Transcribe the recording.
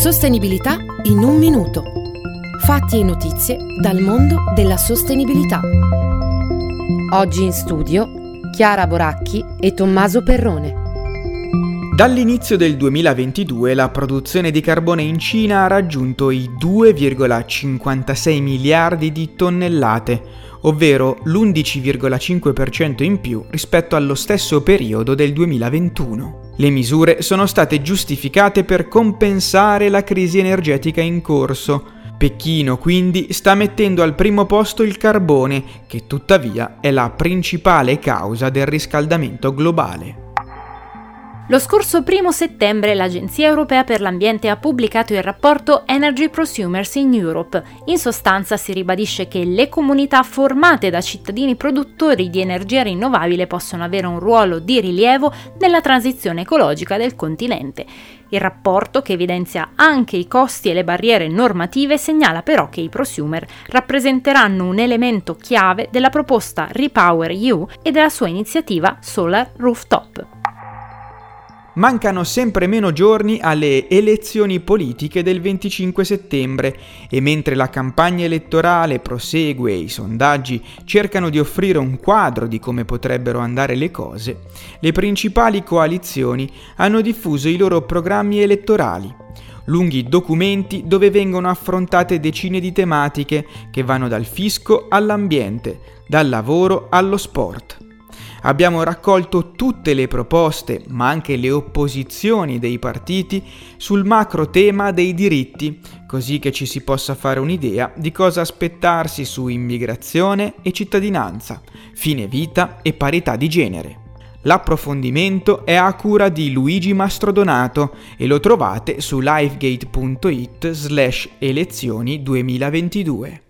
Sostenibilità in un minuto. Fatti e notizie dal mondo della sostenibilità. Oggi in studio Chiara Boracchi e Tommaso Perrone. Dall'inizio del 2022 la produzione di carbone in Cina ha raggiunto i 2,56 miliardi di tonnellate, ovvero l'11,5% in più rispetto allo stesso periodo del 2021. Le misure sono state giustificate per compensare la crisi energetica in corso. Pechino quindi sta mettendo al primo posto il carbone, che tuttavia è la principale causa del riscaldamento globale. Lo scorso 1 settembre l'Agenzia europea per l'ambiente ha pubblicato il rapporto Energy Prosumers in Europe. In sostanza si ribadisce che le comunità formate da cittadini produttori di energia rinnovabile possono avere un ruolo di rilievo nella transizione ecologica del continente. Il rapporto, che evidenzia anche i costi e le barriere normative, segnala però che i prosumer rappresenteranno un elemento chiave della proposta Repower EU e della sua iniziativa Solar Rooftop. Mancano sempre meno giorni alle elezioni politiche del 25 settembre e mentre la campagna elettorale prosegue e i sondaggi cercano di offrire un quadro di come potrebbero andare le cose, le principali coalizioni hanno diffuso i loro programmi elettorali, lunghi documenti dove vengono affrontate decine di tematiche che vanno dal fisco all'ambiente, dal lavoro allo sport abbiamo raccolto tutte le proposte, ma anche le opposizioni dei partiti sul macro tema dei diritti, così che ci si possa fare un'idea di cosa aspettarsi su immigrazione e cittadinanza, fine vita e parità di genere. L'approfondimento è a cura di Luigi Mastrodonato e lo trovate su livegate.it slash elezioni 2022.